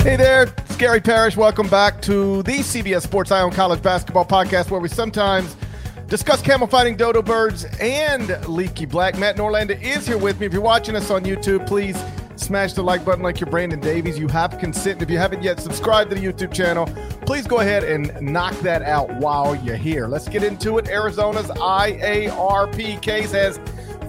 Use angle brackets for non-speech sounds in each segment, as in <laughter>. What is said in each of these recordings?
Hey there, it's Gary Parrish. Welcome back to the CBS Sports Eye on College Basketball Podcast, where we sometimes discuss camel fighting dodo birds and leaky black. Matt Norlander is here with me. If you're watching us on YouTube, please smash the like button like you're Brandon Davies. You have consent. If you haven't yet subscribed to the YouTube channel, please go ahead and knock that out while you're here. Let's get into it. Arizona's IARP case has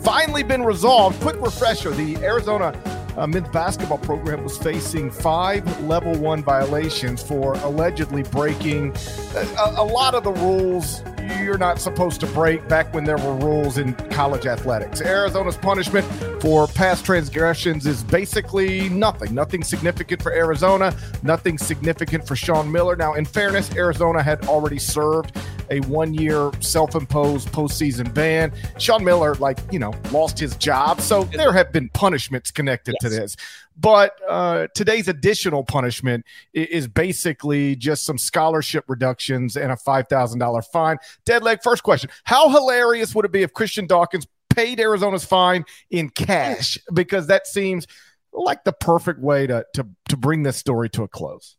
finally been resolved. Quick refresher the Arizona uh, men's basketball program was facing five level one violations for allegedly breaking a, a, lot of the rules you're not supposed to break back when there were rules in college athletics. Arizona's punishment for past transgressions is basically nothing. Nothing significant for Arizona, nothing significant for Sean Miller. Now, in fairness, Arizona had already served a one year self imposed postseason ban. Sean Miller, like, you know, lost his job. So there have been punishments connected yes. to this. But uh, today's additional punishment is basically just some scholarship reductions and a $5,000 fine. Dead Deadleg, first question How hilarious would it be if Christian Dawkins paid Arizona's fine in cash? Because that seems like the perfect way to, to, to bring this story to a close.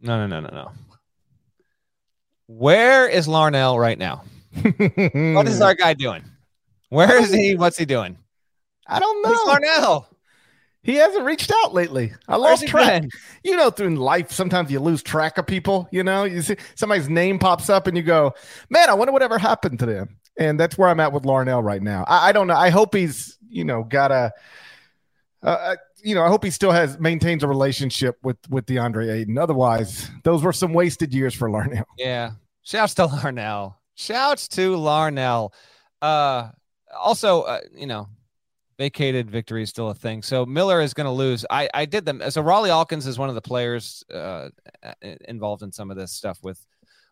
No, no, no, no, no. Where is Larnell right now? what is our guy doing? Where is he? What's he doing? I don't know. Who's Larnell? He hasn't reached out lately. I lost track. Been? You know, through life, sometimes you lose track of people. You know, you see somebody's name pops up and you go, man, I wonder whatever happened to them. And that's where I'm at with Larnell right now. I, I don't know. I hope he's, you know, got a, uh, you know, I hope he still has maintains a relationship with with DeAndre Ayton. Otherwise, those were some wasted years for Larnell. Yeah. Shouts to <laughs> Larnell. Shouts to Larnell. Uh, also, uh, you know, vacated victory is still a thing. So Miller is going to lose. I, I did them. So Rawle Alkins is one of the players uh, involved in some of this stuff with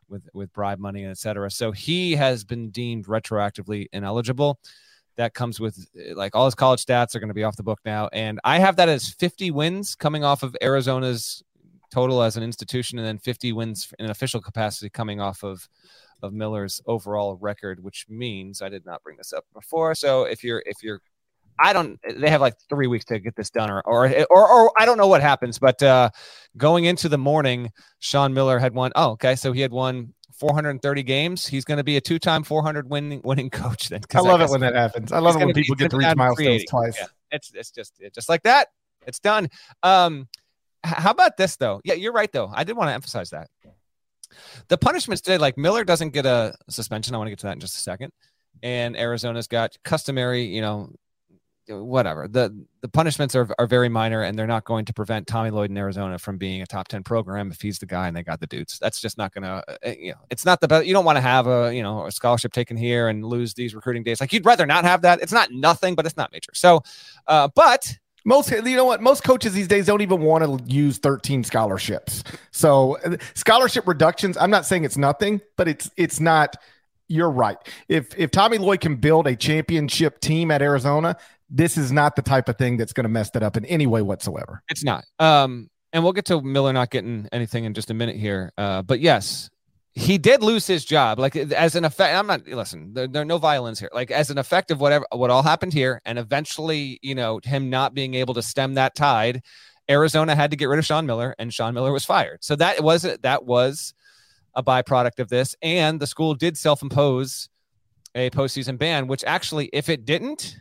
with with bribe money and etc. So he has been deemed retroactively ineligible. That comes with like all his college stats are going to be off the book now, and I have that as 50 wins coming off of Arizona's total as an institution, and then 50 wins in an official capacity coming off of of Miller's overall record, which means I did not bring this up before. So if you're if you're I don't. They have like three weeks to get this done, or or or, or I don't know what happens. But uh, going into the morning, Sean Miller had won. Oh, okay, so he had won 430 games. He's going to be a two-time 400 winning winning coach. Then I love I it when that happens. I love it when people get to reach milestones twice. Yeah, it's it's just it's just like that. It's done. Um, how about this though? Yeah, you're right though. I did want to emphasize that the punishments today, like Miller doesn't get a suspension. I want to get to that in just a second. And Arizona's got customary, you know, whatever. The the punishments are, are very minor and they're not going to prevent tommy lloyd in arizona from being a top 10 program if he's the guy and they got the dudes. That's just not gonna uh, uh, you know it's not the best you don't want to have a you know a scholarship taken here and lose these recruiting days. Like you'd rather not have that. It's not nothing but it's not major. So uh but most you know what? Most coaches these days don't even want to use 13 scholarships. So uh, scholarship reductions i'm not saying it's nothing but it's it's not you're right. If if Tommy Lloyd can build a championship team at Arizona, this is not the type of thing that's going to mess that up in any way whatsoever. It's not. Um, and we'll get to Miller not getting anything in just a minute here. Uh, but yes, he did lose his job like as an effect i'm not listen there, there, are no violins here like as an effect of whatever what all happened here and eventually you know him not being able to stem that tide arizona had to get rid of sean miller and sean miller was fired so that was that was a byproduct of this and the school did self-impose a postseason ban which actually if it didn't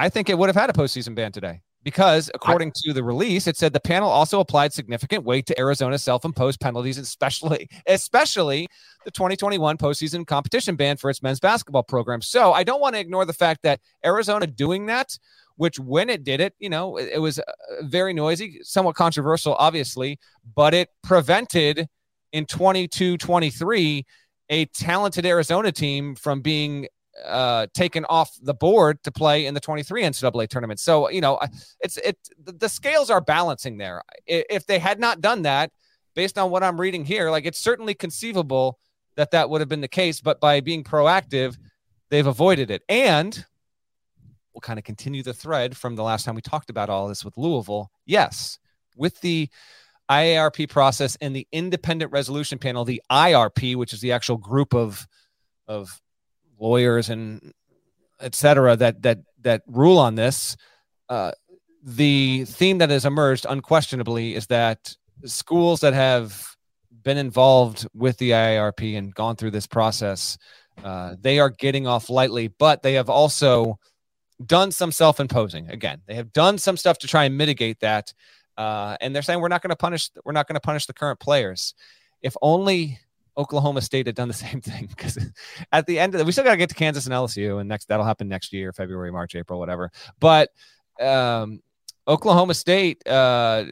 i think it would have had a postseason ban today because according I, to the release it said the panel also applied significant weight to arizona's self-imposed penalties especially <laughs> especially the 2021 postseason competition ban for its men's basketball program. So i don't want to ignore the fact that arizona doing that which when it did it you know it, it was uh, very noisy somewhat controversial obviously but it prevented in 22 23 a talented arizona team from being uh, taken off the board to play in the 23 NCAA tournament. So, you know, it's it the scales are balancing there. If they had not done that, based on what I'm reading here, like it's certainly conceivable that that would have been the case, but by being proactive, they've avoided it. And we'll kind of continue the thread from the last time we talked about all this with Louisville. Yes, with the IARP process and the independent resolution panel, the IRP, which is the actual group of of lawyers and etc. that that that rule on this. Uh, the theme that has emerged unquestionably is that schools that have been involved with the IARP and gone through this process, uh, they are getting off lightly, but they have also done some self-imposing. Again, they have done some stuff to try and mitigate that, uh, and they're saying we're not going to punish. We're not going to punish the current players. If only Oklahoma State had done the <laughs> same thing because at the end of the, we still got to get to Kansas and LSU, and next that'll happen next year, February, March, April, whatever. But um, Oklahoma State uh,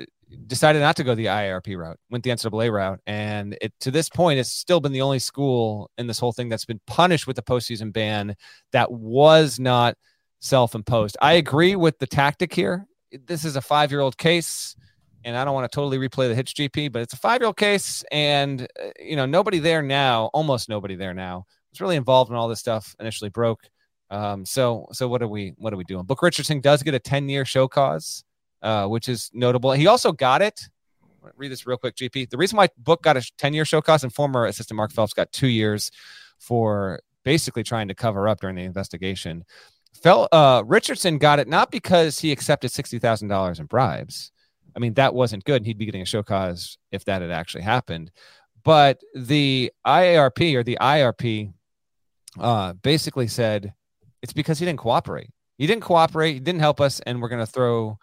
decided not to go the IRP route, went the NCAA route, and it to this point, it's still been the only school in this whole thing that's been punished with the postseason ban that was not self-imposed. I agree with the tactic here. This is a five-year-old case and I don't want to totally replay the Hitch GP, but it's a five year old case, and uh, you know nobody there now, almost nobody there now, was really involved in all this stuff. Initially broke. Um, so so what are we what are we doing? Book Richardson does get a ten year show cause, uh, which is notable. He also got it. Read this real quick, GP. The reason why Book got a ten year show cause and former assistant Mark Phelps got two years for basically trying to cover up during the investigation. Fel, uh, Richardson got it not because he accepted sixty thousand dollars in bribes I mean, that wasn't good. and He'd be getting a show cause if that had actually happened. But the IARP or the IRP uh, basically said it's because he didn't cooperate. He didn't cooperate. He didn't help us, and we're gonna throw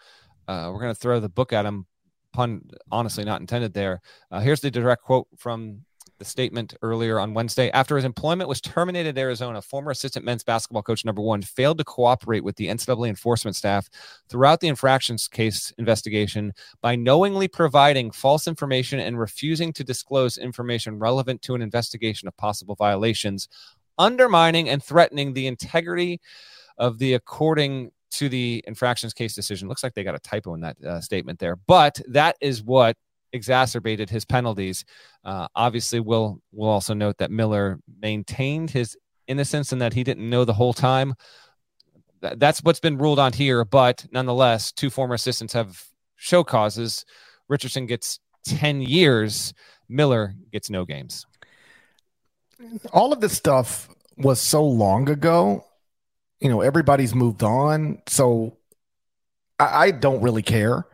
uh, we're gonna throw the book at him. Pun honestly not intended there. Uh, here's the direct quote from the statement earlier on Wednesday. After his employment was terminated in Arizona, former assistant men's basketball coach number one failed to cooperate with the NCAA enforcement staff throughout the infractions case investigation by knowingly providing false information and refusing to disclose information relevant to an investigation of possible violations, undermining and threatening the integrity of the according to the infractions case decision. Looks like they got a typo in that uh, statement there, but that is what exacerbated his penalties. Uh, obviously, we'll we'll also note that Miller maintained his innocence and that he didn't know the whole time. Th- that's what's been ruled on here. But nonetheless, two former assistants have show causes. Richardson gets ten years. Miller gets no games. All of this stuff was so long ago. You know, everybody's moved on. So I, I don't really care.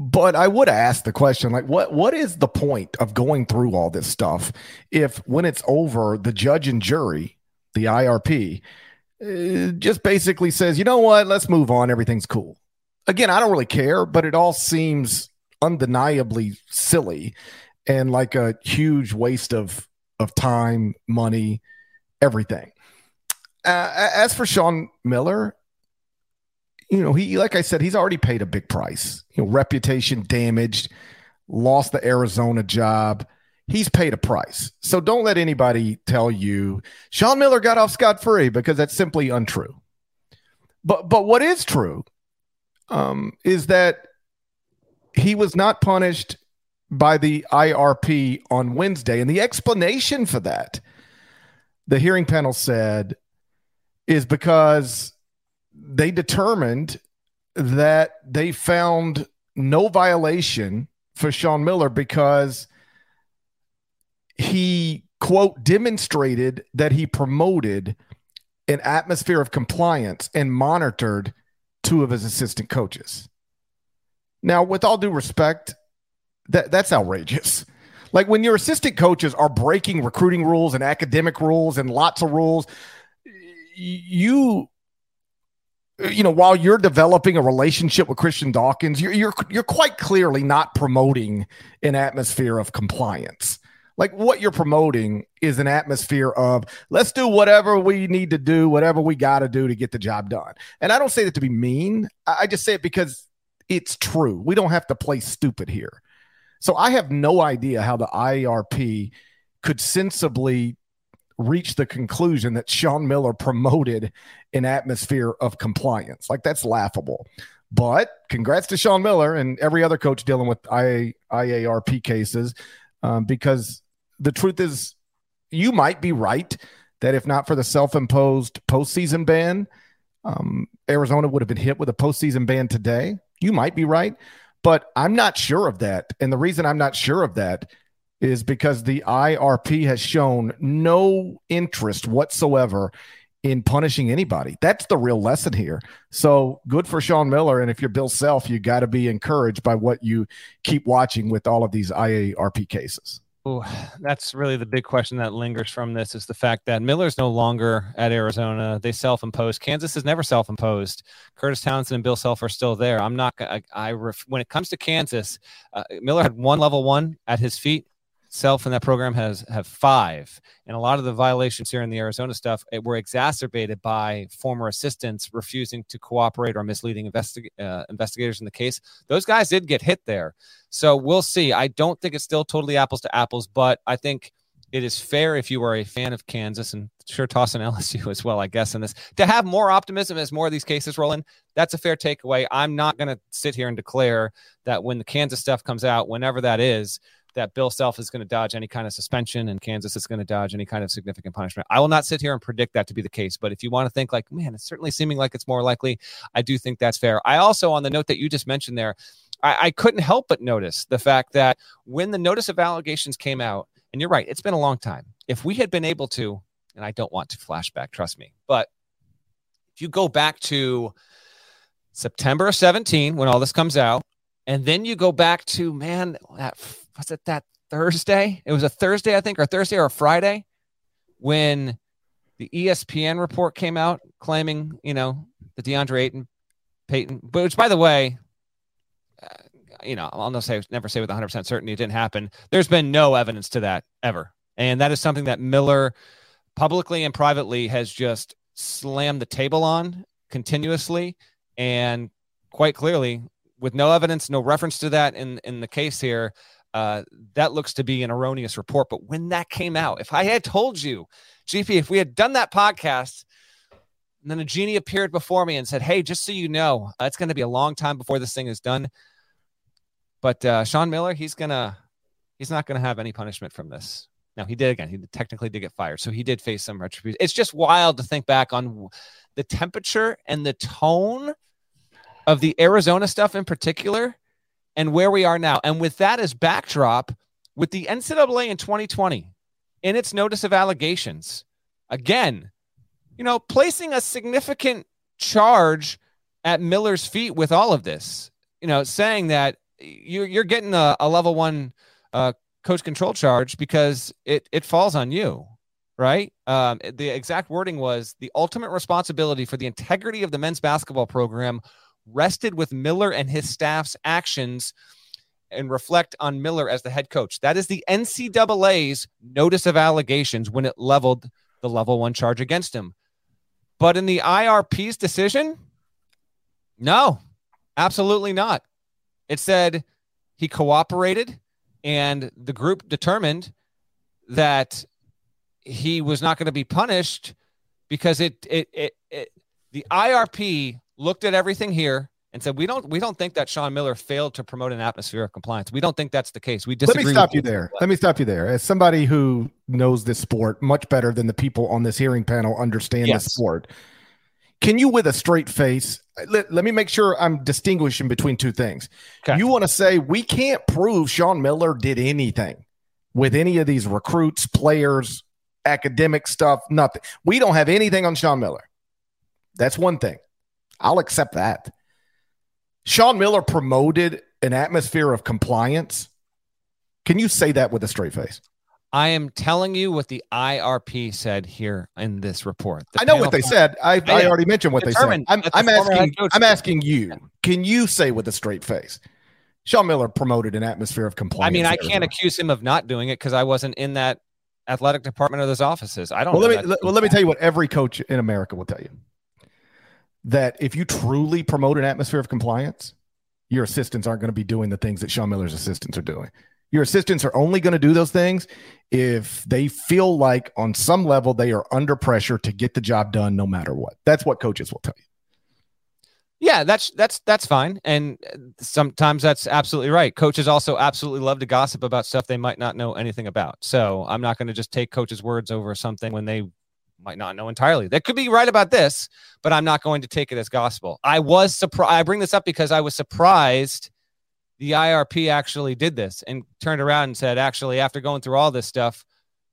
But I would ask the question like what what is the point of going through all this stuff if when it's over the judge and jury, the IRP, uh, just basically says, "You know what? Let's move on. Everything's cool." Again, I don't really care, but it all seems undeniably silly and like a huge waste of of time, money, everything. Uh, as for Sean Miller, you know, he like I said, he's already paid a big price. You know, reputation damaged, lost the Arizona job. He's paid a price. So don't let anybody tell you Sean Miller got off scot free because that's simply untrue. But but what is true um, is that he was not punished by the IRP on Wednesday, and the explanation for that, the hearing panel said, is because they determined that they found no violation for Sean Miller because he quote, demonstrated that he promoted an atmosphere of compliance and monitored two of his assistant coaches. Now, with all due respect, that that's outrageous. Like when your assistant coaches are breaking recruiting rules and academic rules and lots of rules, you you know, while you're developing a relationship with Christian Dawkins, you're you're you're quite clearly not promoting an atmosphere of compliance. Like what you're promoting is an atmosphere of let's do whatever we need to do, whatever we got to do to get the job done. And I don't say that to be mean. I just say it because it's true. We don't have to play stupid here. So I have no idea how the IARP could sensibly reach the conclusion that Sean Miller promoted an atmosphere of compliance. Like that's laughable. But congrats to Sean Miller and every other coach dealing with IA, IARP cases, um, because the truth is, you might be right that if not for the self-imposed postseason ban, um, Arizona would have been hit with a postseason ban today. You might be right, but I'm not sure of that. And the reason I'm not sure of that is because the IRP has shown no interest whatsoever in punishing anybody. That's the real lesson here. So good for Sean Miller. And if you're Bill Self, you got to be encouraged by what you keep watching with all of these IARP cases. Oh, that's really the big question that lingers from this is the fact that Miller's no longer at Arizona. They self-imposed. Kansas has never self-imposed. Kurtis Townsend and Bill Self are still there. I'm not. I, I when it comes to Kansas, uh, Miller had one level one at his feet Self in that program has have five, and a lot of the violations here in the Arizona stuff were exacerbated by former assistants refusing to cooperate or misleading uh, investigators in the case. Those guys did get hit there, so we'll see. I don't think it's still totally apples to apples, but I think it is fair if you are a fan of Kansas and sure tossing LSU <laughs> as well, I guess, in this to have more optimism as more of these cases roll in. That's a fair takeaway. I'm not going to sit here and declare that when the Kansas stuff comes out, whenever that is, that Bill Self is going to dodge any kind of suspension and Kansas is going to dodge any kind of significant punishment. I will not sit here and predict that to be the case, but if you want to think like, man, it's certainly seeming like it's more likely, I do think that's fair. I also, on the note that you just mentioned there, I, I couldn't help but notice the fact that when the notice of allegations came out, and you're right, it's been a long time. If we had been able to, and I don't want to flashback, trust me, but if you go back to September 17 when all this comes out, and then you go back to man that was it that Thursday? It was a Thursday, I think, or Thursday or Friday when the ESPN report came out claiming, you know, the DeAndre Ayton, Payton, but which, by the way, uh, you know, I'll not say, never say with 100% certainty it didn't happen. There's been no evidence to that ever. And that is something that Miller publicly and privately has just slammed the table on continuously. And quite clearly, with no evidence, no reference to that in, in the case here, uh, that looks to be an erroneous report. But when that came out, if I had told you, GP, if we had done that podcast, and then a genie appeared before me and said, Hey, just so you know, uh, it's going to be a long time before this thing is done. But uh, Sean Miller, he's to, he's not going to have any punishment from this. Now, he did again, he technically did get fired. So he did face some retribution. It's just wild to think back on the temperature and the tone of the Arizona stuff in particular and where we are now. And with that as backdrop, with the NCAA in 2020 in its notice of allegations, again, you know, placing a significant charge at Miller's feet with all of this, you know, saying that you're, you're getting a, a level one uh, coach control charge because it, it falls on you, right? Um, the exact wording was the ultimate responsibility for the integrity of the men's basketball program rested with Miller and his staff's actions and reflect on Miller as the head coach. That is the NCAA's notice of allegations when it leveled the level one charge against him. But in the IRP's decision, no, absolutely not. It said he cooperated and the group determined that he was not going to be punished because it, it, it, it the IRP looked at everything here and said, "We don't, we don't think that Sean Miller failed to promote an atmosphere of compliance. We don't think that's the case. We disagree." Let me stop you there. Let me stop you there. As somebody who knows this sport much better than the people on this hearing panel understand yes. the sport, can you, with a straight face, let, let me make sure I'm distinguishing between two things. Okay. You want to say we can't prove Sean Miller did anything. with any of these recruits, players, academic stuff, nothing. We don't have anything on Sean Miller. That's one thing. I'll accept that. Sean Miller promoted an atmosphere of compliance. Can you say that with a straight face? I am telling you what the IRP said here in this report. The I know what they said. I, I already mentioned what they said. I'm, I'm asking. I'm asking you. Can you say with a straight face? Sean Miller promoted an atmosphere of compliance. I mean, I can't accuse him of not doing it because I wasn't in that athletic department or those offices. I don't. Well, let me well, let me tell you what every coach in America will tell you that if you truly promote an atmosphere of compliance, your assistants aren't going to be doing the things that Sean Miller's assistants are doing. Your assistants are only going to do those things if they feel like on some level they are under pressure to get the job done no matter what. That's what coaches will tell you. Yeah, that's that's that's fine, and sometimes that's absolutely right. Coaches also absolutely love to gossip about stuff they might not know anything about. So I'm not going to just take coaches' words over something when they might not know entirely. They could be right about this, but I'm not going to take it as gospel. I was surprised. I bring this up because I was surprised the IRP actually did this and turned around and said, actually, after going through all this stuff,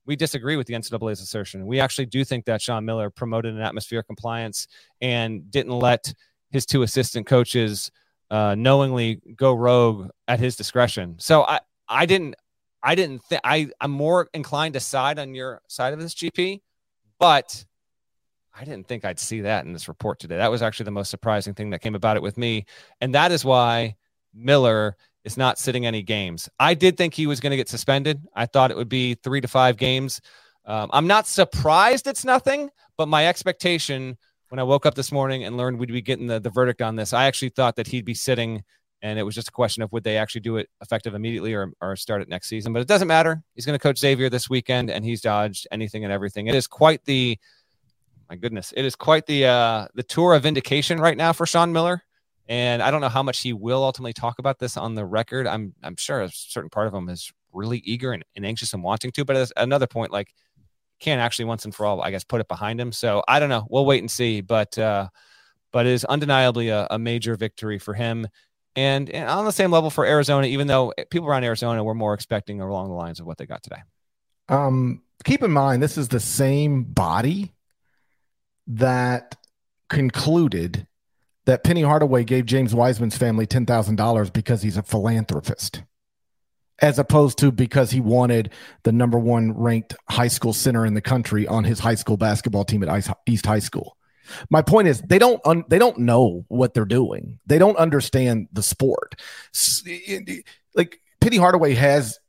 we disagree with the NCAA's assertion. We actually do think that Sean Miller promoted an atmosphere of compliance and didn't let his two assistant coaches uh, knowingly go rogue at his discretion. So I, I didn't, I didn't think I, I'm more inclined to side on your side of this GP, but I didn't think I'd see that in this report today. That was actually the most surprising thing that came about it with me. And that is why Miller is not sitting any games. I did think he was going to get suspended. I thought it would be three to five games. Um, I'm not surprised it's nothing, but my expectation when I woke up this morning and learned we'd be getting the, the verdict on this, I actually thought that he'd be sitting and it was just a question of would they actually do it effective immediately or, or start it next season. But it doesn't matter. He's going to coach Xavier this weekend and he's dodged anything and everything. It is quite the my goodness, it is quite the uh the tour of vindication right now for Sean Miller. And I don't know how much he will ultimately talk about this on the record. I'm I'm sure a certain part of him is really eager and, and anxious and wanting to. But at another point, like can't actually once and for all, I guess, put it behind him. So I don't know. We'll wait and see. But uh, but it is undeniably a, a major victory for him. And, and, on the same level for Arizona, even though people around Arizona were more expecting along the lines of what they got today. Um, keep in mind, this is the same body that concluded that Penny Hardaway gave James Wiseman's family $10,000 because he's a philanthropist, as opposed to because he wanted the number one ranked high school center in the country on his high school basketball team at East High School. My point is they don't un- they don't know what they're doing. They don't understand the sport. Like Penny Hardaway has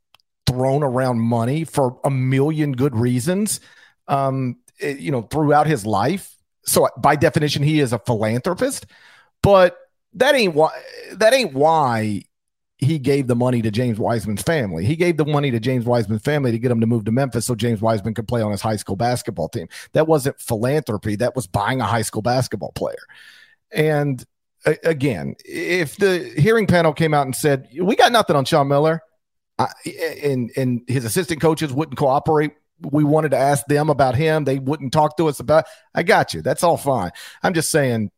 thrown around money for a million good reasons. Um, it, you know, throughout his life so by definition he is a philanthropist but that ain't why that ain't why he gave the money to James Wiseman's family. He gave the money to James Wiseman's family to get him to move to Memphis so James Wiseman could play on his high school basketball team. That wasn't philanthropy, that was buying a high school basketball player. And again, if the hearing panel came out and said, "We got nothing on Sean Miller," and and his assistant coaches wouldn't cooperate we wanted to ask them about him. They wouldn't talk to us about. I got you. That's all fine. I'm just saying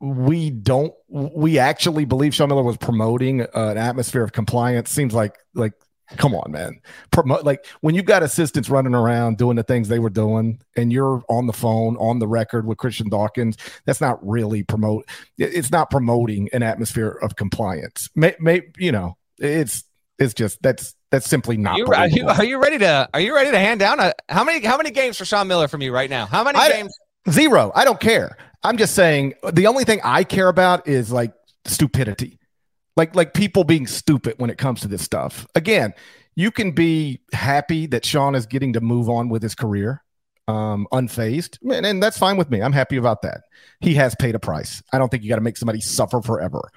we don't. We actually believe Sean Miller was promoting uh, an atmosphere of compliance. Seems like like come on, man. Promote like when you've got assistants running around doing the things they were doing, and you're on the phone on the record with Christian Dawkins. That's not really promote. It's not promoting an atmosphere of compliance. May, may you know it's it's just that's that's simply not. You, are, you, are you ready to are you ready to hand down a how many how many games for Sean Miller from you right now? How many I, games? Zero. I don't care. I'm just saying the only thing I care about is like stupidity. Like like people being stupid when it comes to this stuff. Again, you can be happy that Sean is getting to move on with his career um, unfazed, and, and that's fine with me. I'm happy about that. He has paid a price. I don't think you got to make somebody suffer forever.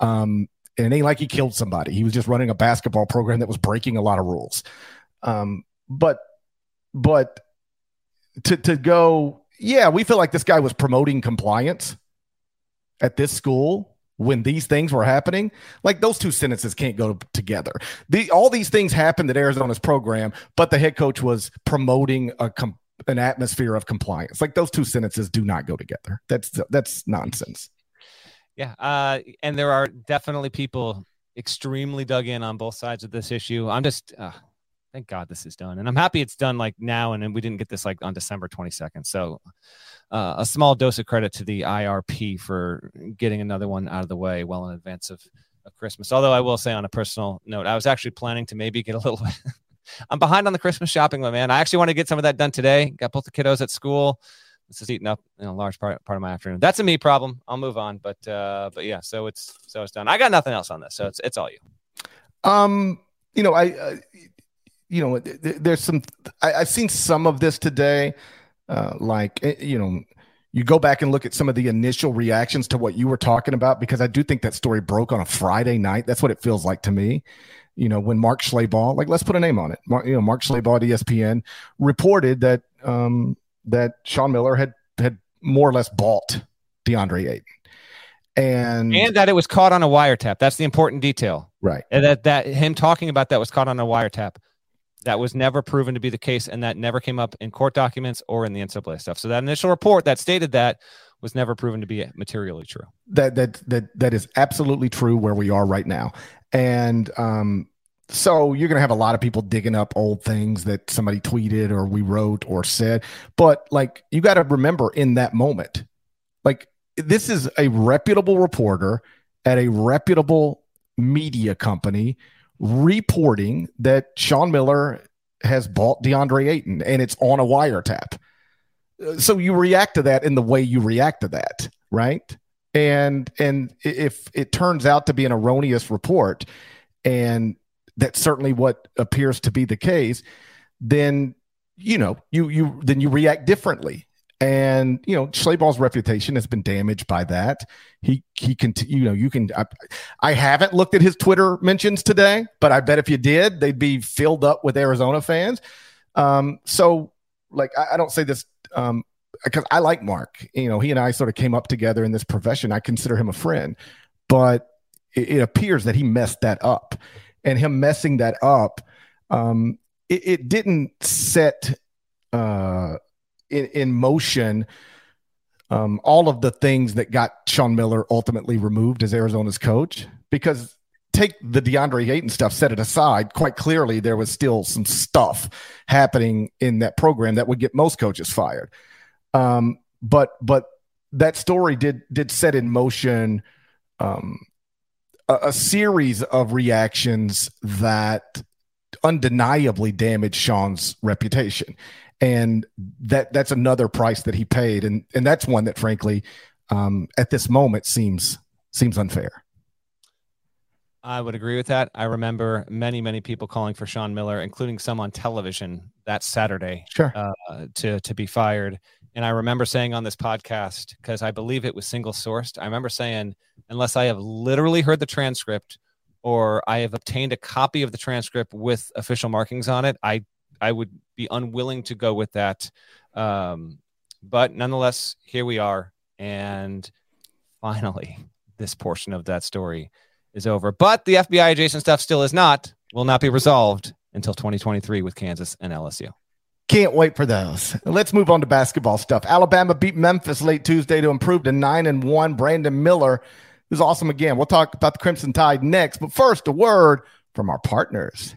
Um, and it ain't like he killed somebody. He was just running a basketball program that was breaking a lot of rules. Um, but but to to go, yeah, we feel like this guy was promoting compliance at this school when these things were happening. Like those two sentences can't go together. The all these things happened at Arizona's program, but the head coach was promoting a com- an atmosphere of compliance. Like those two sentences do not go together. That's that's nonsense. Yeah, uh, and there are definitely people extremely dug in on both sides of this issue. I'm just, uh, thank God this is done. And I'm happy it's done like now. And then we didn't get this like on December 22nd. So uh, a small dose of credit to the IRP for getting another one out of the way well in advance of, of Christmas. Although I will say on a personal note, I was actually planning to maybe get a little <laughs> I'm behind on the Christmas shopping, my man. I actually want to get some of that done today. Got both the kiddos at school. This is eating up a large part part of my afternoon. That's a me problem. I'll move on, but uh, but yeah, so it's so it's done. I got nothing else on this, so it's it's all you. Um, you know, I, uh, you know, there's some. I, have seen some of this today, uh, like eh, you know. You go back and look at some of the initial reactions to what you were talking about because I do think that story broke on a Friday night. That's what it feels like to me you know, when Mark Schlabach, like let's put a name on it, Mark, you know, Mark Schlabach at ESPN reported that um, that Sean Miller had had more or less bought DeAndre Ayton, and and that it was caught on a wiretap. That's the important detail, right? And that that him talking about that was caught on a wiretap. That was never proven to be the case, and that never came up in court documents or in the NCAA stuff. So that initial report that stated that was never proven to be materially true. That that that that is absolutely true where we are right now. And um, so you're going to have a lot of people digging up old things that somebody tweeted or we wrote or said. But like, you got to remember in that moment, like, this is a reputable reporter at a reputable media company reporting that Sean Miller has bought DeAndre Ayton and it's on a wiretap. So you react to that in the way you react to that, right? and and if it turns out to be an erroneous report and that's certainly what appears to be the case then you know you you then you react differently and you know Schlabach's reputation has been damaged by that he he can you know you can I, I haven't looked at his twitter mentions today but i bet if you did they'd be filled up with arizona fans um so like i, I don't say this um because I like Mark. You know, he and I sort of came up together in this profession. I consider him a friend, but it, it appears that he messed that up, and him messing that up, um, it, it didn't set uh, in, in motion um, all of the things that got Sean Miller ultimately removed as Arizona's coach. Because take the DeAndre Ayton stuff, set it aside. Quite clearly, there was still some stuff happening in that program that would get most coaches fired. Um, but but that story did did set in motion um, a, a series of reactions that undeniably damaged Sean's reputation, and that that's another price that he paid, and and that's one that frankly, um, at this moment seems seems unfair. I would agree with that. I remember many, many people calling for Sean Miller, including some on television that Saturday, sure. uh, to to be fired. And I remember saying on this podcast, because I believe it was single sourced, I remember saying, unless I have literally heard the transcript or I have obtained a copy of the transcript with official markings on it, I I would be unwilling to go with that. Um, but nonetheless, here we are. And finally, <laughs> this portion of that story is over. But the FBI adjacent stuff still is not, will not be resolved until 2023 with Kansas and LSU. Can't wait for those. Let's move on to basketball stuff. Alabama beat Memphis late Tuesday to improve to nine and one. Brandon Miller is awesome again. We'll talk about the Crimson Tide next, but first, a word from our partners.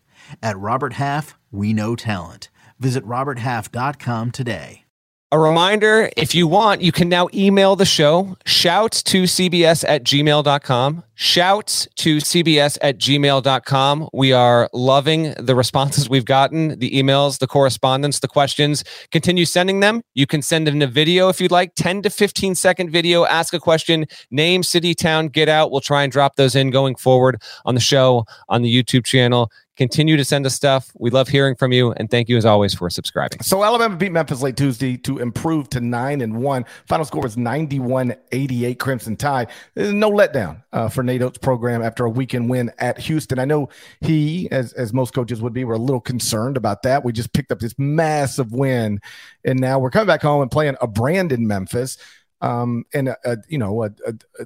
At Robert Half, we know talent. Visit RobertHalf.com today. A reminder if you want, you can now email the show. Shouts to CBS at gmail.com. Shouts to CBS at gmail.com. We are loving the responses we've gotten, the emails, the correspondence, the questions. Continue sending them. You can send in a video if you'd like 10 to 15 second video. Ask a question, name, city, town, get out. We'll try and drop those in going forward on the show, on the YouTube channel. Continue to send us stuff. We love hearing from you, and thank you as always for subscribing. So Alabama beat Memphis late Tuesday to improve to nine and one. Final score was 91-88 Crimson Tide. There's no letdown uh, for Nate Oats' program after a weekend win at Houston. I know he, as as most coaches would be, were a little concerned about that. We just picked up this massive win, and now we're coming back home and playing a brand in Memphis. Um, and a, a you know a, a, a,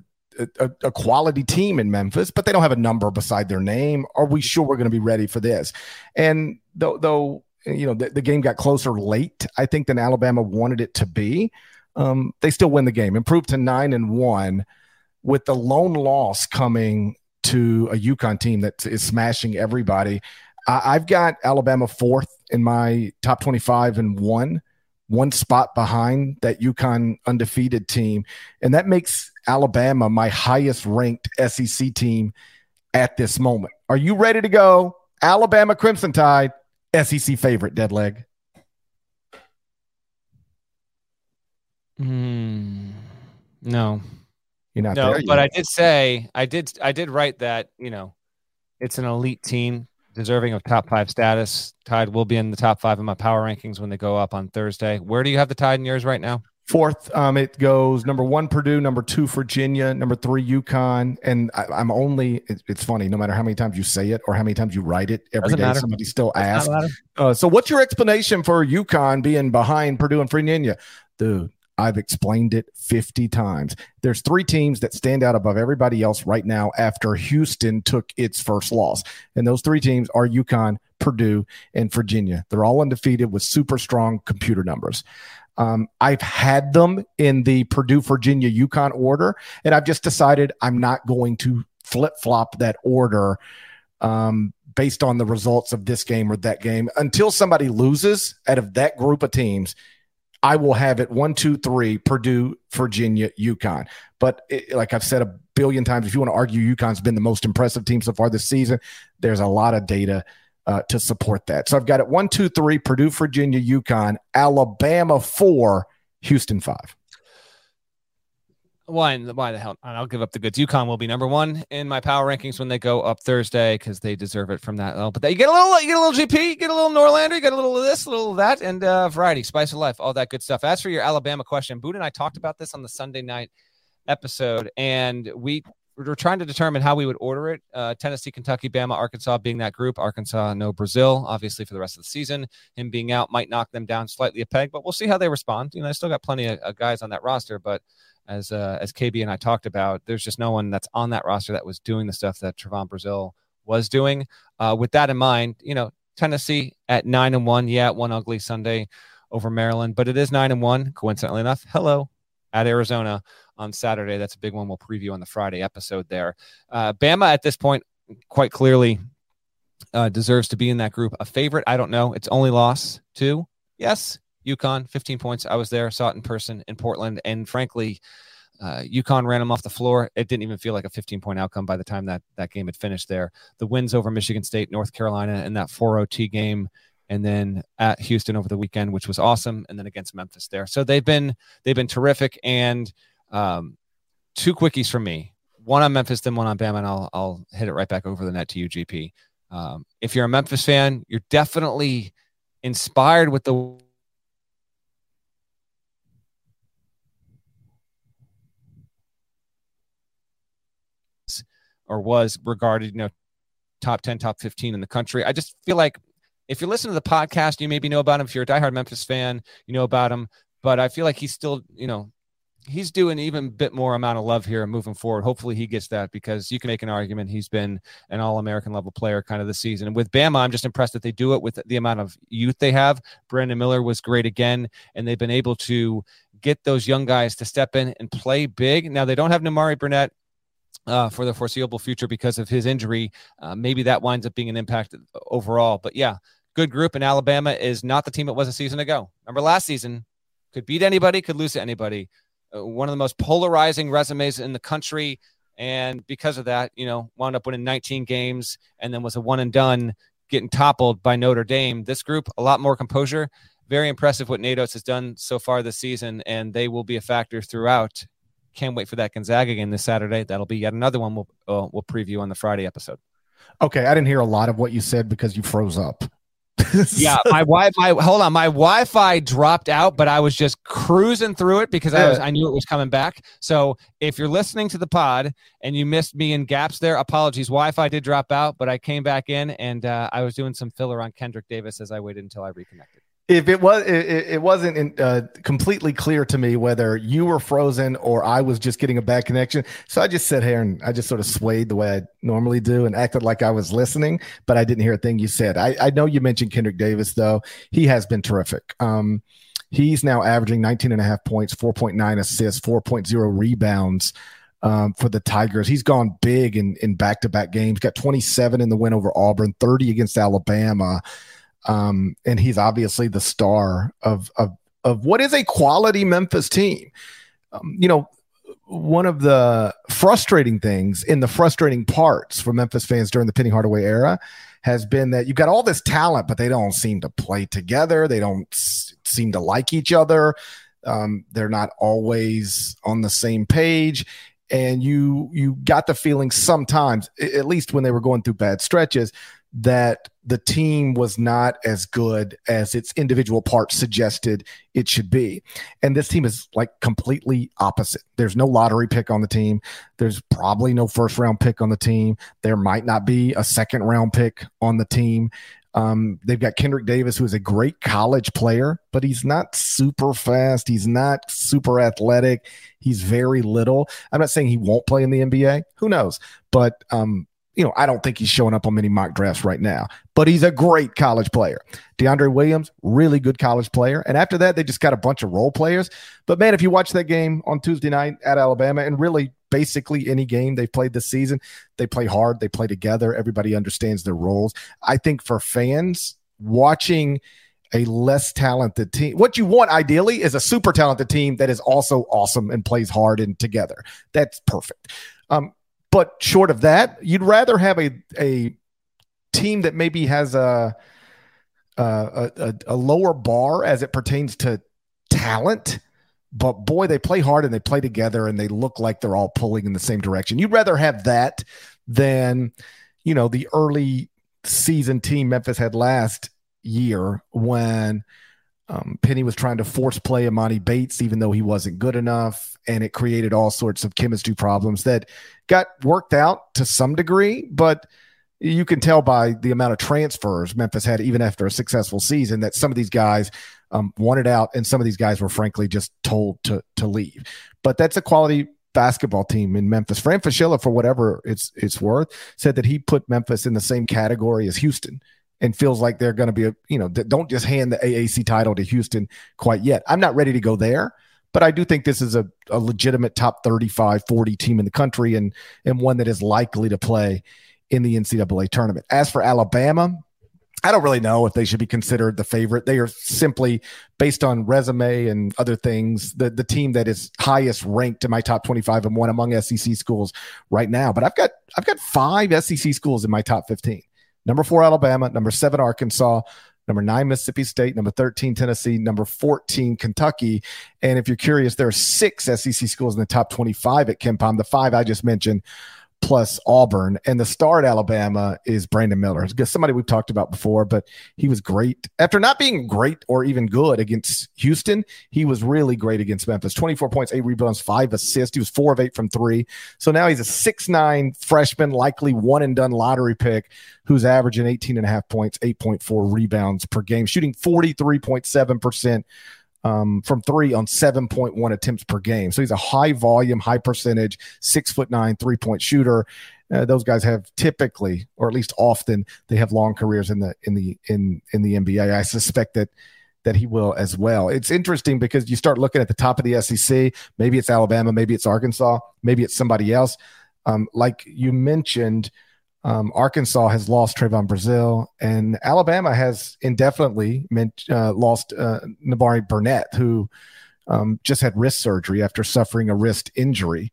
a, quality team in Memphis, but they don't have a number beside their name. Are we sure we're going to be ready for this? And though, though you know, the, the, game got closer late, I think than Alabama wanted it to be. Um, they still win the game, improved to nine and one, with the lone loss coming to a UConn team that is smashing everybody. I, I've got Alabama fourth in my top twenty-five and one one spot behind that UConn undefeated team. And that makes Alabama my highest ranked SEC team at this moment. Are you ready to go? Alabama Crimson Tide, SEC favorite, dead leg. Mm, no. You're not no, there. But I did say I did I did write that, you know, it's an elite team deserving of top five status. Tide will be in the top five in my power rankings when they go up on Thursday. Where do you have the Tide in yours right now? Fourth, um, it goes number one Purdue, number two Virginia, number three UConn, and I, am only. It, it's funny, no matter how many times you say it or how many times you write it, every Doesn't day matter. somebody still asks. Uh, so, what's your explanation for UConn being behind Purdue and Virginia, dude? I've explained it 50 times. There's three teams that stand out above everybody else right now after Houston took its first loss. And those three teams are UConn, Purdue, and Virginia. They're all undefeated with super strong computer numbers. Um, I've had them in the Purdue, Virginia, UConn order, and I've just decided I'm not going to flip flop that order um, based on the results of this game or that game until somebody loses out of that group of teams I will have it one, two, three, Purdue, Virginia, UConn. But it, like I've said a billion times, if you want to argue UConn's been the most impressive team so far this season, there's a lot of data uh, to support that. So I've got it one, two, three, Purdue, Virginia, UConn, Alabama, four, Houston, five. Why, why the hell? I'll give up the goods. UConn will be number one in my power rankings when they go up Thursday because they deserve it from that. But you get a little, you get a little GP, you get a little Norlander, you get a little of this, a little of that, and uh, variety, spice of life, all that good stuff. As for your Alabama question, Boot and I talked about this on the Sunday night episode, and we were trying to determine how we would order it. Uh, Tennessee, Kentucky, Bama, Arkansas being that group. Arkansas, no Brazile, obviously for the rest of the season. Him being out might knock them down slightly a peg, but we'll see how they respond. You know, I still got plenty of, of guys on that roster, but as uh, as KB and I talked about, there's just no one that's on that roster that was doing the stuff that Trevon Brazile was doing. Uh, with that in mind, you know, Tennessee at nine and one, yeah, one ugly Sunday over Maryland, but it is nine and one. Coincidentally enough, hello at Arizona on Saturday. That's a big one. We'll preview on the Friday episode there. Uh, Bama at this point, quite clearly, uh, deserves to be in that group. A favorite, I don't know. It's only loss two. Yes, UConn, 15 points. I was there, saw it in person in Portland, and frankly, uh, UConn ran them off the floor. It didn't even feel like a 15 point outcome by the time that that game had finished. There, the wins over Michigan State, North Carolina, and that 4-0 game, and then at Houston over the weekend, which was awesome, and then against Memphis there. So they've been they've been terrific. And um, two quickies from me, one on Memphis, then one on Bama, and I'll I'll hit it right back over the net to you, GP. Um, if you're a Memphis fan, you're definitely inspired with the or was regarded, you know, top 10, top 15 in the country. I just feel like if you listen to the podcast, you maybe know about him. If you're a diehard Memphis fan, you know about him. But I feel like he's still, you know, he's doing even a bit more amount of love here moving forward. Hopefully he gets that because you can make an argument he's been an all American level player kind of this season. And with Bama, I'm just impressed that they do it with the amount of youth they have. Brandon Miller was great again, and they've been able to get those young guys to step in and play big. Now they don't have Nimari Burnett uh, for the foreseeable future because of his injury. Uh, maybe that winds up being an impact overall. But yeah, good group. And Alabama is not the team it was a season ago. Remember last season, Could beat anybody, could lose to anybody. Uh, one of the most polarizing resumes in the country. And because of that, you know, wound up winning 19 games and then was a one and done getting toppled by Notre Dame. This group, a lot more composure. Very impressive what Nate Oats has done so far this season, and they will be a factor throughout. Can't wait for that Gonzaga game this Saturday. That'll be yet another one we'll uh, we'll preview on the Friday episode. Okay, I didn't hear a lot of what you said because you froze up. <laughs> yeah, my wi my hold on, my Wi-Fi dropped out, but I was just cruising through it because I was I knew it was coming back. So if you're listening to the pod and you missed me in gaps there, apologies. Wi-Fi did drop out, but I came back in and uh, I was doing some filler on Kendrick Davis as I waited until I reconnected if it was it, it wasn't in, uh, completely clear to me whether you were frozen or i was just getting a bad connection so i just sat here and i just sort of swayed the way i normally do and acted like i was listening but i didn't hear a thing you said i, I know you mentioned kendrick davis though he has been terrific um, he's now averaging 19 and a half points 4.9 assists 4.0 rebounds um, for the Tigers. He's gone big in in back to back games. Got 27 in the win over Auburn, 30 against Alabama. Um, and he's obviously the star of, of, of what is a quality Memphis team. Um, you know, one of the frustrating things in the frustrating parts for Memphis fans during the Penny Hardaway era has been that you've got all this talent, but they don't seem to play together. They don't s- seem to like each other. Um, they're not always on the same page. And you you got the feeling sometimes, at least when they were going through bad stretches, that the team was not as good as its individual parts suggested it should be. And this team is like completely opposite. There's no lottery pick on the team. There's probably no first round pick on the team. There might not be a second round pick on the team. Um, they've got Kendrick Davis, who is a great college player, but he's not super fast. He's not super athletic. He's very little. I'm not saying he won't play in the NBA. Who knows? But um, you know, I don't think he's showing up on many mock drafts right now, but he's a great college player. DeAndre Williams, really good college player. And after that, they just got a bunch of role players. But man, if you watch that game on Tuesday night at Alabama and really basically any game they've played this season, they play hard, they play together, everybody understands their roles. I think for fans watching a less talented team, what you want ideally is a super talented team that is also awesome and plays hard and together. That's perfect. Um, but short of that, you'd rather have a a team that maybe has a a, a, a lower bar as it pertains to talent. But boy, they play hard and they play together and they look like they're all pulling in the same direction. You'd rather have that than, you know, the early season team Memphis had last year when um, Penny was trying to force play Emoni Bates, even though he wasn't good enough, and it created all sorts of chemistry problems that got worked out to some degree. But you can tell by the amount of transfers Memphis had, even after a successful season, that some of these guys um, wanted out, and some of these guys were frankly just told to to leave. But that's a quality basketball team in Memphis. Fran Fraschilla, for whatever it's it's worth, said that he put Memphis in the same category as Houston and feels like they're going to be a you know don't just hand the AAC title to Houston quite yet. I'm not ready to go there, but I do think this is a, a legitimate top 35 40 team in the country and and one that is likely to play in the NCAA tournament. As for Alabama, I don't really know if they should be considered the favorite. They are simply based on resume and other things, the, the team that is highest ranked in my top 25 and one among SEC schools right now. But I've got I've got five SEC schools in my top 15 number four, Alabama, number seven, Arkansas, number nine, Mississippi State, number 13, Tennessee, number 14, Kentucky. And if you're curious, there are six SEC schools in the top 25 at KenPom. The five I just mentioned plus Auburn. And the star at Alabama is Brandon Miller. Somebody we've talked about before, but he was great. After not being great or even good against Houston, he was really great against Memphis. 24 points, eight rebounds, five assists. He was four of eight from three. So now he's a six-nine freshman, likely one and done lottery pick who's averaging 18 and a half points, 8.4 rebounds per game, shooting 43.7% um, from three on 7.1 attempts per game. So he's a high volume, high percentage, six foot nine, three point shooter. Uh, those guys have typically, or at least often, they have long careers in the in the in in the NBA. I suspect that that he will as well. It's interesting because you start looking at the top of the SEC. Maybe it's Alabama, maybe it's Arkansas, maybe it's somebody else. Um, like you mentioned, um, Arkansas has lost Trevon Brazile, and Alabama has indefinitely meant, uh, lost uh, Nimari Burnett, who um, just had wrist surgery after suffering a wrist injury.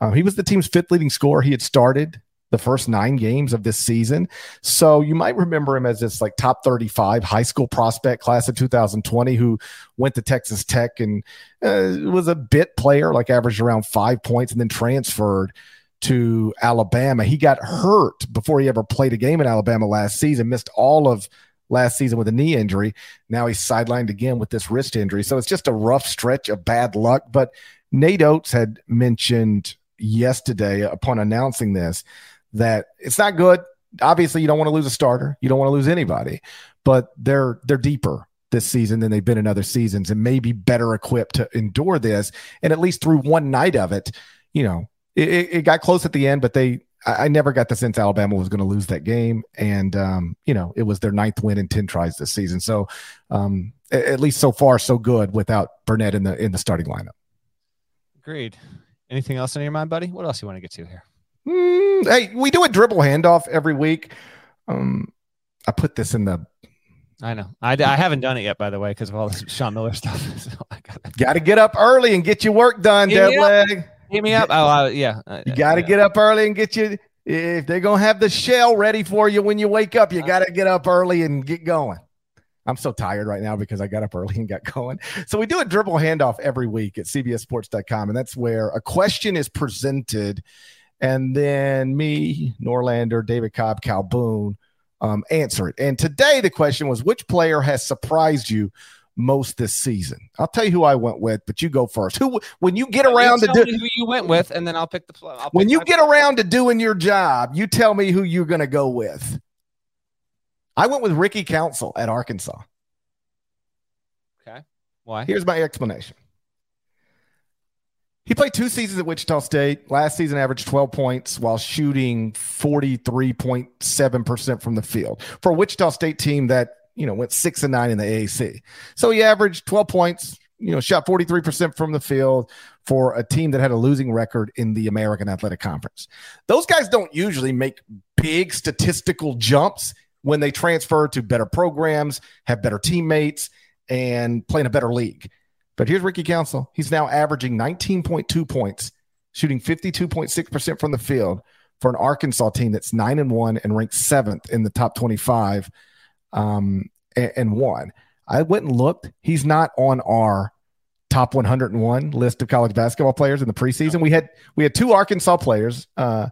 Uh, he was the team's fifth leading scorer. He had started the first nine games of this season. So you might remember him as this like top 35 high school prospect class of 2020 who went to Texas Tech and uh, was a bit player, like averaged around five points and then transferred to Alabama. He got hurt before he ever played a game in Alabama last season, missed all of last season with a knee injury. Now he's sidelined again with this wrist injury. So it's just a rough stretch of bad luck. But Nate Oats had mentioned yesterday upon announcing this that it's not good. Obviously, you don't want to lose a starter. You don't want to lose anybody, but they're they're deeper this season than they've been in other seasons and maybe better equipped to endure this. And at least through one night of it, you know, it, it got close at the end, but they I, never got the sense Alabama was going to lose that game. And um, you know, it was their ninth win in 10 tries this season. So um, at, least so far, so good without Burnett in the in the starting lineup. Agreed. Anything else on your mind, buddy? What else you want to get to here? Mm, hey, we do a dribble handoff every week. Um, I put this in the. I know. I, I haven't done it yet, by the way, because of all this Sean Miller stuff. <laughs> So I gotta, gotta get up early and get your work done, dead leg. Hit me up. Oh, uh, yeah. You got to get up early and get you. If they're gonna have the shell ready for you when you wake up, you got to get up early and get going. I'm so tired right now because I got up early and got going. So we do a dribble handoff every week at cbsports.com, and that's where a question is presented and then me, Norlander, David Cobb, Kyle Boone um, answer it. And today the question was, which player has surprised you most this season? I'll tell you who I went with, but you go first. Who, when you get around to do who you went with, and then I'll pick the. I'll when you get around to doing your job, you tell me who you're going to go with. I went with Ricky Council at Arkansas. Okay, why? Here's my explanation. He played two seasons at Wichita State. Last season, averaged 12 points while shooting 43.7% from the field for a Wichita State team that, you know, went six and nine in the AAC. So he averaged 12 points, you know, shot 43% from the field for a team that had a losing record in the American Athletic Conference. Those guys don't usually make big statistical jumps when they transfer to better programs, have better teammates, and play in a better league. But here's Ricky Council. He's now averaging 19.2 points, shooting 52.6% from the field for an Arkansas team that's nine and one and ranked seventh in the top 25 um, and, and one. I went and looked. He's not on our top 101 list of college basketball players in the preseason. We had we had two Arkansas players, uh,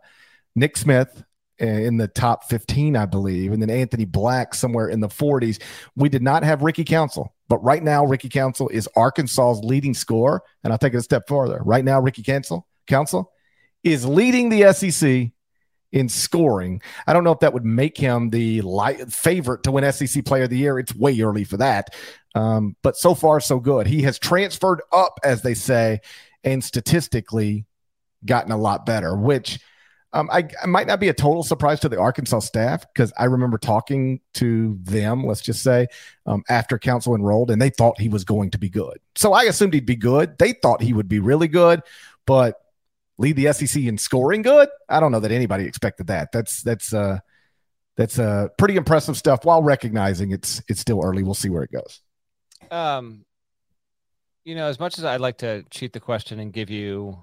Nick Smith in the top 15, I believe, and then Anthony Black somewhere in the 40s. We did not have Ricky Council, but right now Ricky Council is Arkansas's leading scorer. And I'll take it a step further. Right now, Ricky Council, Council is leading the SEC in scoring. I don't know if that would make him the favorite to win SEC Player of the Year. It's way early for that. Um, but so far, so good. He has transferred up, as they say, and statistically gotten a lot better, which – um, I, I, might not be a total surprise to the Arkansas staff because I remember talking to them, let's just say, um, after council enrolled, and they thought he was going to be good. So I assumed he'd be good. They thought he would be really good, but lead the SEC in scoring good. I don't know that anybody expected that. That's that's uh that's uh pretty impressive stuff. While recognizing it's it's still early, we'll see where it goes. Um, you know, as much as I'd like to cheat the question and give you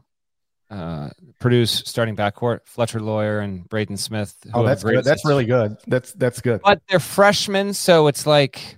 uh, Purdue's starting backcourt, Fletcher Loyer and Braden Smith. Oh, that's good. That's really good. That's that's good. But they're freshmen, so it's like,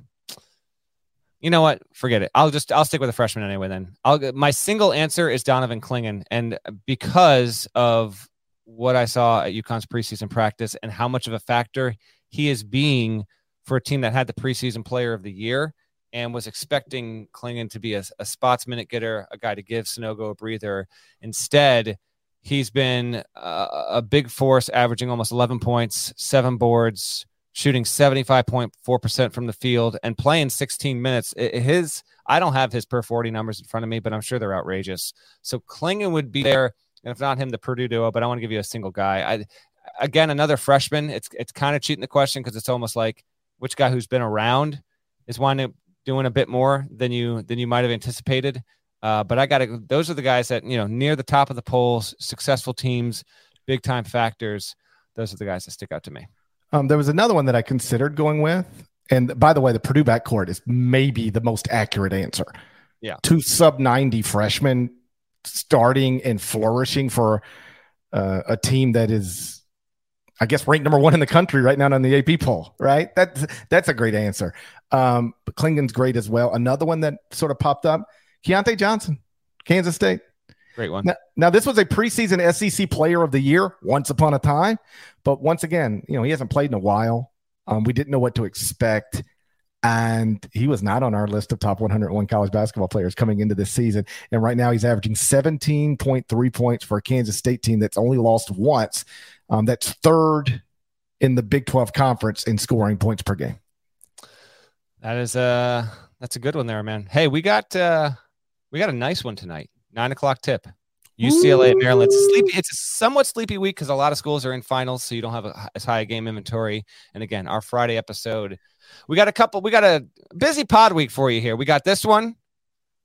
you know what? Forget it. I'll just I'll stick with the freshman anyway. Then I'll my single answer is Donovan Clingan, and because of what I saw at UConn's preseason practice and how much of a factor he is being for a team that had the preseason player of the year and was expecting Clingan to be a, a spots minute getter, a guy to give Sanogo a breather. Instead, he's been a, a big force, averaging almost 11 points, seven boards, shooting 75.4% from the field, and playing 16 minutes. His I don't have his per 40 numbers in front of me, but I'm sure they're outrageous. So Clingan would be there, and if not him, the Purdue duo. But I want to give you a single guy. I again another freshman. It's it's kind of cheating the question because it's almost like which guy who's been around is winding doing a bit more than you than you might have anticipated. Uh, but I got to. Those are the guys that you know near the top of the polls, successful teams, big time factors. Those are the guys that stick out to me. Um, there was another one that I considered going with, and by the way, the Purdue backcourt is maybe the most accurate answer. Yeah. two sub 90 freshmen starting and flourishing for uh, a team that is, I guess, ranked number one in the country right now on the AP poll, right? That's, that's a great answer. Um, but Clingan's great as well. Another one that sort of popped up, Keyontae Johnson, Kansas State. Great one. Now, now, this was a preseason SEC Player of the Year once upon a time, but once again, you know, he hasn't played in a while. Um, we didn't know what to expect, and he was not on our list of top 101 college basketball players coming into this season. And right now, he's averaging 17.3 points for a Kansas State team that's only lost once. Um, that's third in the Big 12 conference in scoring points per game. That is uh that's a good one there, man. Hey, we got uh we got a nice one tonight. Nine o'clock tip. UCLA Maryland. It's a sleepy. It's a somewhat sleepy week because a lot of schools are in finals, so you don't have a, as high a game inventory. And again, our Friday episode, we got a couple. We got a busy pod week for you here. We got this one,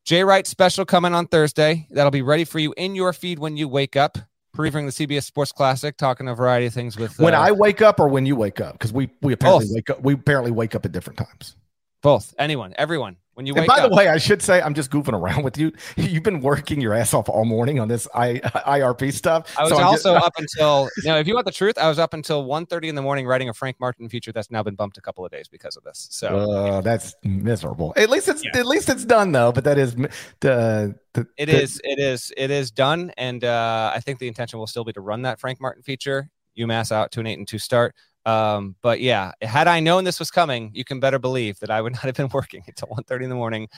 Jay Wright special coming on Thursday. That'll be ready for you in your feed when you wake up. Previewing the CBS Sports Classic, talking a variety of things with When uh, I wake up or when you wake up, because we we apparently Both. wake up. We apparently wake up at different times. both anyone, everyone. When you And by up, the way, I should say I'm just goofing around with you. <laughs> You've been working your ass off all morning on this I, <laughs> IRP stuff. I was so I'm just- also up <laughs> until you now. If you want the truth, I was up until 1.30 in the morning writing a Frank Martin feature that's now been bumped a couple of days because of this. So Uh, that's miserable. At least it's Yeah. at least it's done though. But that is the the it is, it is, it is done, and uh, I think the intention will still be to run that Frank Martin feature. UMass out to an eight and two start. Um, but yeah, had I known this was coming, you can better believe that I would <laughs> not have been working until 1.30 in the morning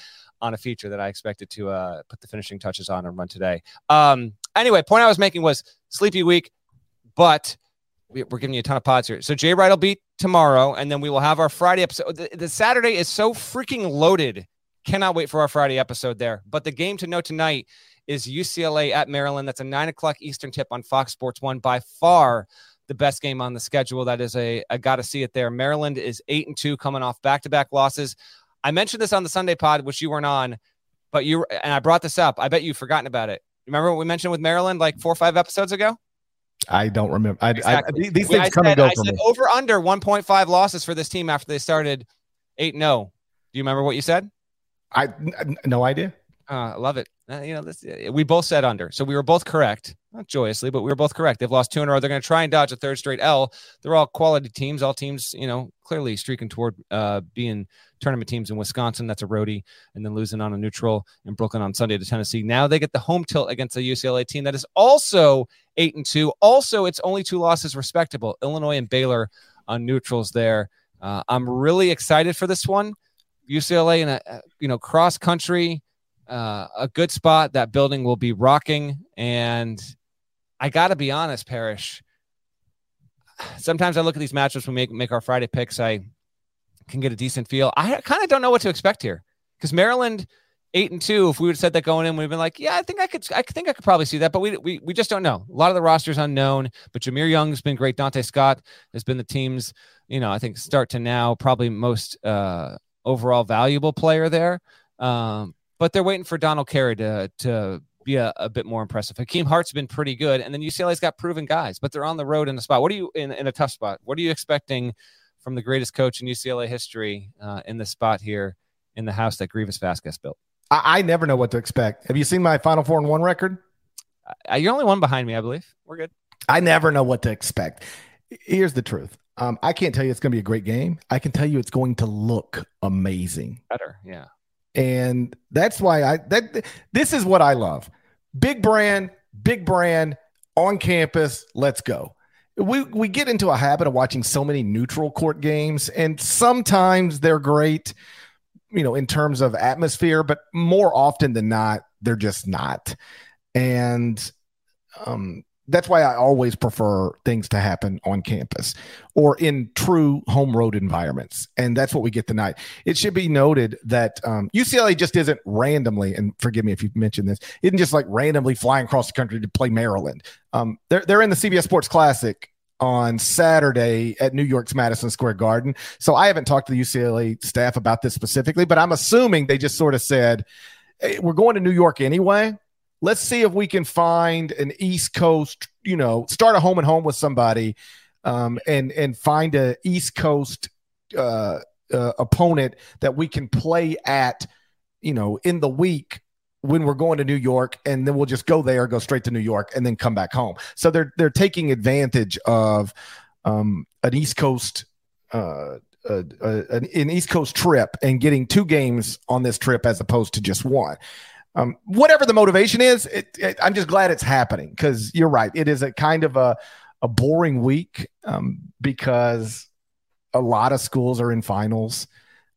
on a feature that I expected to uh, put the finishing touches on and run today. Um, anyway, point I was making was sleepy week, but we- we're giving you a ton of pods here. So Jay Wright will be tomorrow, and then we will have our Friday episode. The, the Saturday is so freaking loaded. Cannot wait for our Friday episode there. But the game to know tonight is UCLA at Maryland. That's a nine o'clock Eastern tip on Fox Sports One. By far the best game on the schedule. That is a I got to see it there. Maryland is eight and two, coming off back to back losses. I mentioned this on the Sunday pod, which you weren't on, but you and I brought this up. I bet you've forgotten about it. Remember what we mentioned with Maryland like four or five episodes ago? I don't remember. I, Exactly. I, these things I come said, and go I said me. over under 1.5 losses for this team after they started 8 0. Do you remember what you said? I n- no idea. Uh, I love it. Uh, you know, this, we both said under. So we were both correct. Not joyously, but we were both correct. They've lost two in a row. They're going to try and dodge a third straight L. They're all quality teams, all teams, you know, clearly streaking toward uh, being tournament teams in Wisconsin. That's a roadie. And then losing on a neutral in Brooklyn on Sunday to Tennessee. Now they get the home tilt against a UCLA team that is also eight and two. Also, it's only two losses respectable. Illinois and Baylor on neutrals there. Uh, I'm really excited for this one. UCLA in a uh, you know cross country, uh, a good spot. That building will be rocking, and I got to be honest, Parrish. Sometimes I look at these matchups when we make make our Friday picks. I can get a decent feel. I kind of don't know what to expect here because Maryland eight and two. If we would have said that going in, we'd have been like, yeah, I think I could. I think I could probably see that, but we we we just don't know. A lot of the roster's unknown. But Jahmir Young's been great. Donta Scott has been the team's, you know, I think start to now probably most uh, overall valuable player there. Um, but they're waiting for Donald Carey to to be a, a bit more impressive. Hakim Hart's been pretty good, and then UCLA's got proven guys, but they're on the road in the spot. What are you in, in a tough spot? What are you expecting from the greatest coach in UCLA history uh, in the spot here in the house that Greivis Vasquez built? I, I never know what to expect. Have you seen my Final Four and one record? Uh, you're only one behind me, I believe. We're good. I never know what to expect. Here's the truth. Um, I can't tell you it's going to be a great game. I can tell you it's going to look amazing. Better, yeah. and that's why I that this is what I love. Big brand, big brand on campus. Let's go. We we get into a habit of watching so many neutral court games, and sometimes they're great, you know, in terms of atmosphere, but more often than not, they're just not. And um, that's why I always prefer things to happen on campus or in true home road environments. And that's what we get tonight. It should be noted that um, UCLA just isn't randomly, and forgive me if you've mentioned this, isn't just like randomly flying across the country to play Maryland. Um, they're, they're in the CBS Sports Classic on Saturday at New York's Madison Square Garden. So I haven't talked to the UCLA staff about this specifically, but I'm assuming they just sort of said, hey, we're going to New York anyway. Let's see if we can find an East Coast, you know, start a home and home with somebody um, and and find a East Coast uh, uh, opponent that we can play at you know, in the week when we're going to New York, and then we'll just go there, go straight to New York, and then come back home. So they're they're taking advantage of um, an East Coast. Uh, uh, uh, an East Coast trip and getting two games on this trip as opposed to just one. Um, whatever the motivation is, it, it, I'm just glad it's happening because you're right. It is a kind of a, a boring week um, because a lot of schools are in finals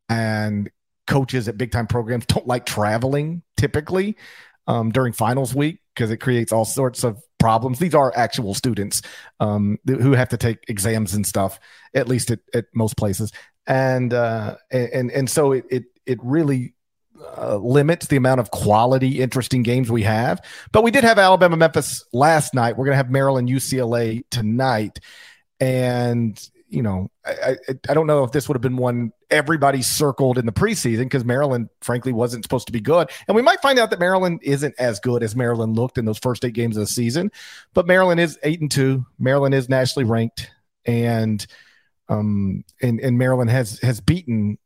and coaches at big time programs don't like traveling typically um, during finals week because it creates all sorts of problems. These are actual students um, who have to take exams and stuff, at least at, at most places. And, uh, and, and so it, it, it really uh, limits the amount of quality, interesting games we have. But we did have Alabama Memphis last night. We're going to have Maryland UCLA tonight. And you know, I, I, I don't know if this would have been one everybody circled in the preseason because Maryland, frankly, wasn't supposed to be good. And we might find out that Maryland isn't as good as Maryland looked in those first eight games of the season. But Maryland is eight and two. Maryland is nationally ranked, and um, and and Maryland has has beaten,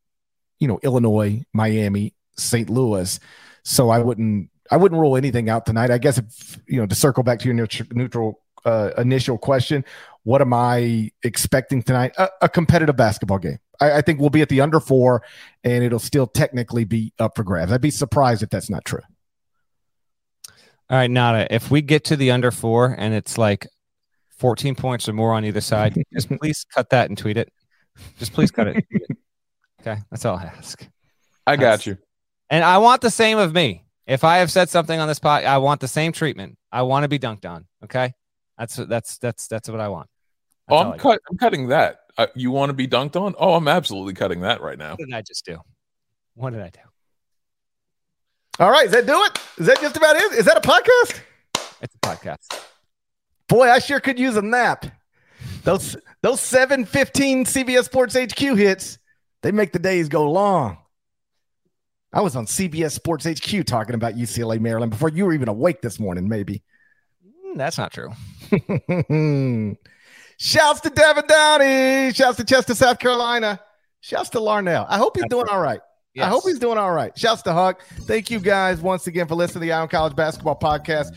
you know, Illinois, Miami, St. Louis. So I wouldn't I wouldn't rule anything out tonight. I guess if you know to circle back to your neutral uh, initial question, what am I expecting tonight? A, a competitive basketball game. I, I, think we'll be at the under four, and it'll still technically be up for grabs. I'd be surprised if that's not true. All right, Nada. If we get to the under four and it's like 14 points or more on either side, <laughs> just please cut that and tweet it. Just please cut it. <laughs> okay, that's all I ask. I got that's, you. And I want the same of me. If I have said something on this pod, I want the same treatment. I want to be dunked on. Okay, that's that's that's that's what I want. Oh, I'm cut. I'm cutting that. Uh, you want to be dunked on? Oh, I'm absolutely cutting that right now. What did I just do? What did I do? All right, is that do it? Is that just about it? Is that a podcast? It's a podcast. Boy, I sure could use a nap. Those those seven fifteen CBS Sports HQ hits, they make the days go long. I was on CBS Sports HQ talking about UCLA Maryland before you were even awake this morning, maybe. Mm, that's not true. <laughs> Shouts to Devin Downey. Shouts to Chester, South Carolina. Shouts to Larnell. I hope he's That's doing all right. Yes. I hope he's doing all right. Shouts to Huck. Thank you guys once again for listening to the Eye on College Basketball Podcast.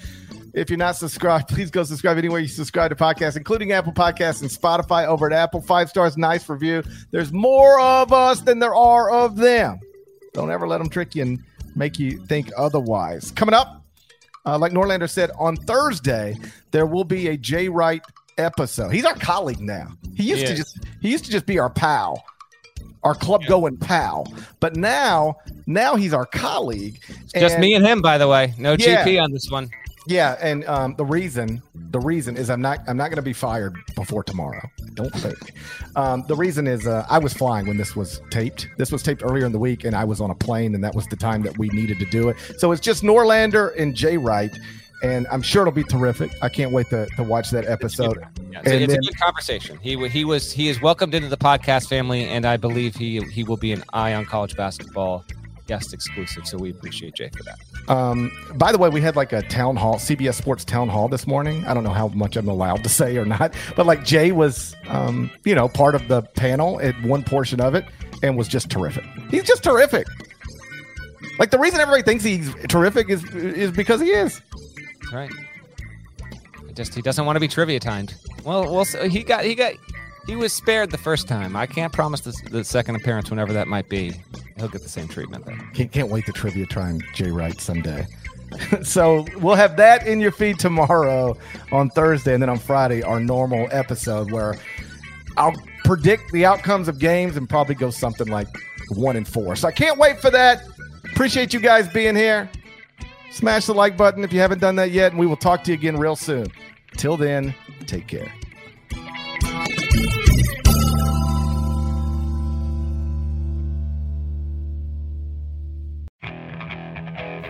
If you're not subscribed, please go subscribe anywhere you subscribe to podcasts, including Apple Podcasts and Spotify over at Apple. Five stars, nice review. There's more of us than there are of them. Don't ever let them trick you and make you think otherwise. Coming up, uh, like Norlander said, on Thursday, there will be a Jay Wright episode. He's our colleague now. He used to just he used to just be our pal, our club yeah. going pal. But now, now he's our colleague. just me and him, by the way. No yeah, GP on this one. Yeah, and um, the reason the reason is I'm not I'm not going to be fired before tomorrow. Don't think. Um, the reason is uh, I was flying when this was taped. This was taped earlier in the week, and I was on a plane, and that was the time that we needed to do it. So it's just Norlander and Jay Wright and I'm sure it'll be terrific. I can't wait to, to watch that episode. Yeah, it's, a, it's then, a, good conversation. He he was he is welcomed into the podcast family, and I believe he he will be an eye on College basketball guest exclusive. So we appreciate Jay for that. Um, by the way, we had like a town hall, CBS Sports town hall this morning. I don't know how much I'm allowed to say or not, but like Jay was, um, you know, part of the panel at one portion of it and was just terrific. He's just terrific. Like the reason everybody thinks he's terrific is is because he is. Right. Just he doesn't want to be trivia timed. Well, well, so he got he got he was spared the first time. I can't promise the, the second appearance, whenever that might be. He'll get the same treatment though. Can't, can't wait to trivia time Jay Wright someday. <laughs> so we'll have that in your feed tomorrow on Thursday, and then on Friday our normal episode where I'll predict the outcomes of games and probably go something like one and four. So I can't wait for that. Appreciate you guys being here. Smash the like button if you haven't done that yet, and we will talk to you again real soon. Till then, take care.